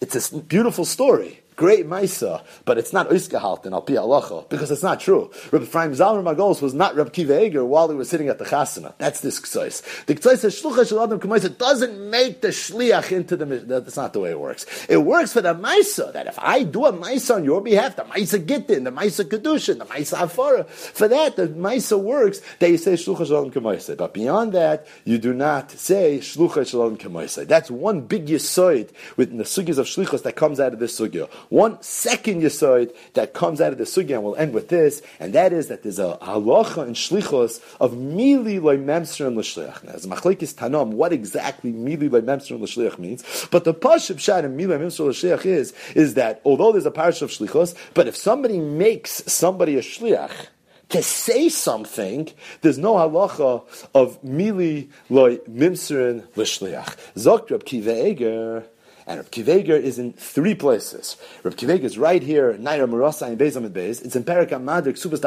It's a beautiful story great Maisa, but it's not Oiskehalten al Pi Alacha, because it's not true. Rabbi Ephraim Zalman Margolis was not Rabbi Kiva Eger while he was sitting at the Chasana. That's this Ksois. The Ksois says, Shlucha Shel Adam doesn't make the Shliach into the, that's not the way it works. It works for the Maisa, that if I do a Maisa on your behalf, the Maisa Gittin, the Maisa Kedushin, the Maisa Afara, for that, the Maisa works, that you say Shlucha Shel Adam. But beyond that, you do not say Shlucha Shel Adam. That's one big Yisoid with the Sugyas of Shlichos that comes out of this Sugya. One second yisoid that comes out of the sugya, and we'll end with this, and that is that there's a halacha and shlichos of mili loy memser and l'shliach. Now, as machlekes tanam, what exactly mili loy memser and l'shliach means, but the pashup shad and mili loy memser l'shliach is, is that although there's a parish of shlichos, but if somebody makes somebody a shliach, to say something, there's no halacha of mili loy mimserin l'shliach. Zokrab kiva and Reb Kiveger is in three places. Reb Kiveger is right here, Naira Marasa and Beis Amid Beis. It's in Perak Amadrik Subas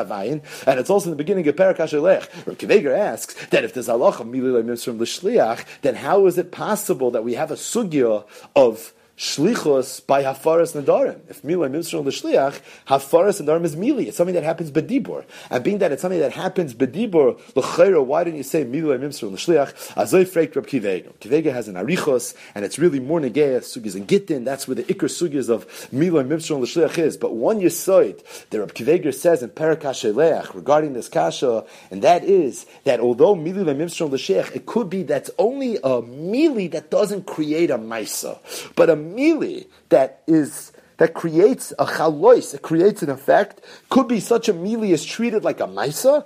and it's also in the beginning of Perak Hashelech. Reb Kiveger asks that if there's halacha mililay mitzvah l'shliach, then how is it possible that we have a sugya of shlichus by hafaras nadarim. If mila mitzvah l'shliach, hafaras nadarim is mili. It's something that happens bedibur. And being that it's something that happens bedibur, l'chayra, why didn't you say mila mitzvah l'shliach? Azoy freik Rab Kivega. Kivega has an arichos, and it's really more negeah sugis and gittin. That's where the ikr sugis of mila mitzvah l'shliach is. But one yisoid that Rab Kivega says in Parakasheleach regarding this kasha, and that is that although mili mitzvah l'shliach, it could be that's only a mili that doesn't create a maisa, but a mili that is that creates a chalois, it creates an effect, could be such a mili is treated like a maisa,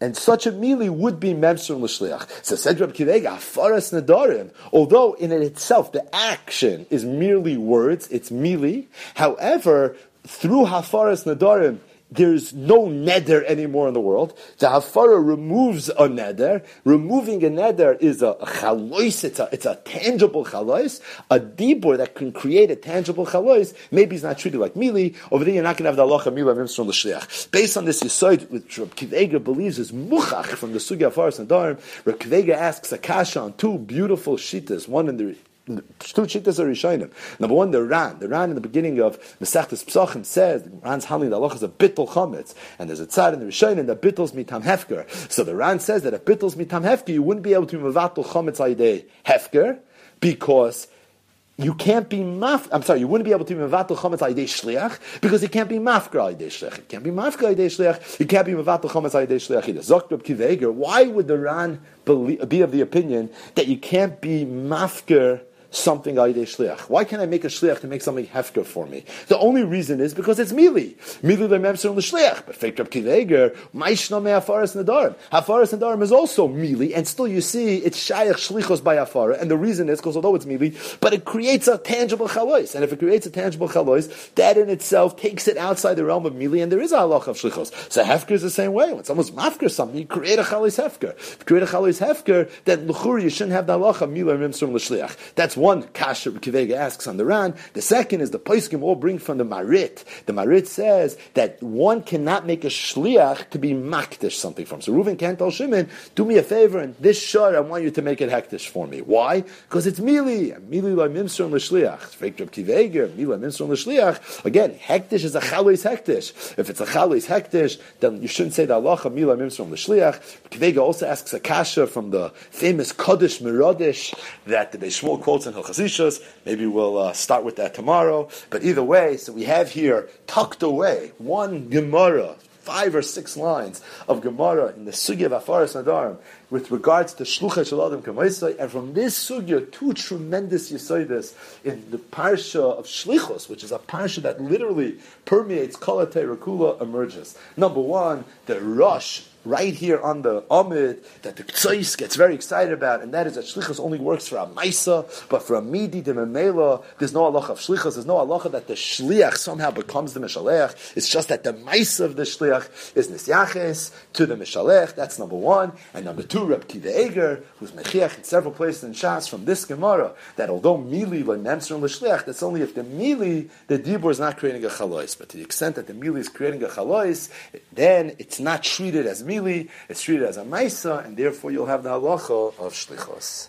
and such a mili would be memser l'shliach. So said Reb Kivega, afaras nadarim. Although in it itself the action is merely words, it's mili. However, through hafaras nadarim, there's no neder anymore in the world. The hafara removes a neder. Removing a neder is a, chalois. It's a, it's a tangible chalois. A dibur that can create a tangible chalois. Maybe it's not treated like mili. Over there, you're not going to have the halacha mila from the shliach. Based on this yisoid, which Reb Kivega believes is muchach from the sugya faras and darim, Reb Kivega asks a kasha on two beautiful shitas, one in the two chittas are Rishonim. Number one, the Ran. The Ran in the beginning of Mesachtes Psachim says, the Ran's handling the Allah is a bittul chometz. And there's a tzad in the Rishonim that bittles mitam hefker. So the Ran says that if bittles mitam hefker, you wouldn't be able to mevatel chometz ayidei hefker, because you can't be maf. I'm sorry, you wouldn't be able to be mevatel chometz ayidei shliach because it can't be mafker ayidei shliach. It can't be mafker ayidei shliach. You can't be mevatel chometz ayidei shliach either. Zokrab kiveger. Why would the Ran be of the opinion that you can't be mafker something Aidei Shliach? Why can't I make a Shliach to make something Hefker for me? The only reason is because it's Mili. Mili Lememser the Shliach. But Fake Rab Kiveger, Maishna Me Hafaras Nadarim. Hafaras Nadarim is also Mili, and still you see it's Shayach Shlichos by Hafara, and the reason is because although it's Mili, but it creates a tangible Chalois. And if it creates a tangible Chalois, that in itself takes it outside the realm of Mili, and there is a halach of Shlichos. So Hefker is the same way. When someone's Mafker something, you create a Chalois Hefker. If you create a Chalois Hefker, then Luchuri, you shouldn't have the halach of Mili Lememser L'Shliach. That's one kasher Kivega asks on the Ran. The second is the Paiskim all bring from the Marit. The Marit says that one cannot make a shliach to be makdish something from. So Reuven can't tell Shimon, do me a favor and this shor I want you to make it hektish for me. Why? Because it's mili. Mili la mimsur l'shliach. Again, hektish is a chalois hektish. If it's a chalois hektish, then you shouldn't say the halacha mila mimsur l'shliach. Kivega also asks a kasha from the famous Kaddish Merodish that the Shmuel quotes Hilchas Maybe we'll uh, start with that tomorrow. But either way, so we have here tucked away one Gemara five or six lines of Gemara in the Sugya of Afaris Nadarim with regards to Shlucha Shaladim Kamaisai, and from this Sugya, two tremendous Yisoides in the Parsha of Shlichos, which is a Parsha that literally permeates Kalatei Rakula, emerges. Number one, the Rosh right here on the Amid that the Ktsois gets very excited about, and that is that Shlichus only works for a Maisa, but for a Midi, the Memela, there's no Allah of Shlichus, there's no Allah that the Shliach somehow becomes the Mishalech. It's just that the Maisa of the Shliach is Nisyaches to the Mishalech. That's number one. And number two, Reb Kiva Eger, who's Mechiach in several places in Shas from this Gemara, that although Mili like Nemser L'Shliach, that's only if the Mili, the Dibur is not creating a Chalois. But to the extent that the Mili is creating a Chalois, then it's not treated as Mili, it's treated as a Maisa, and therefore you'll have the halacha of Shlichos.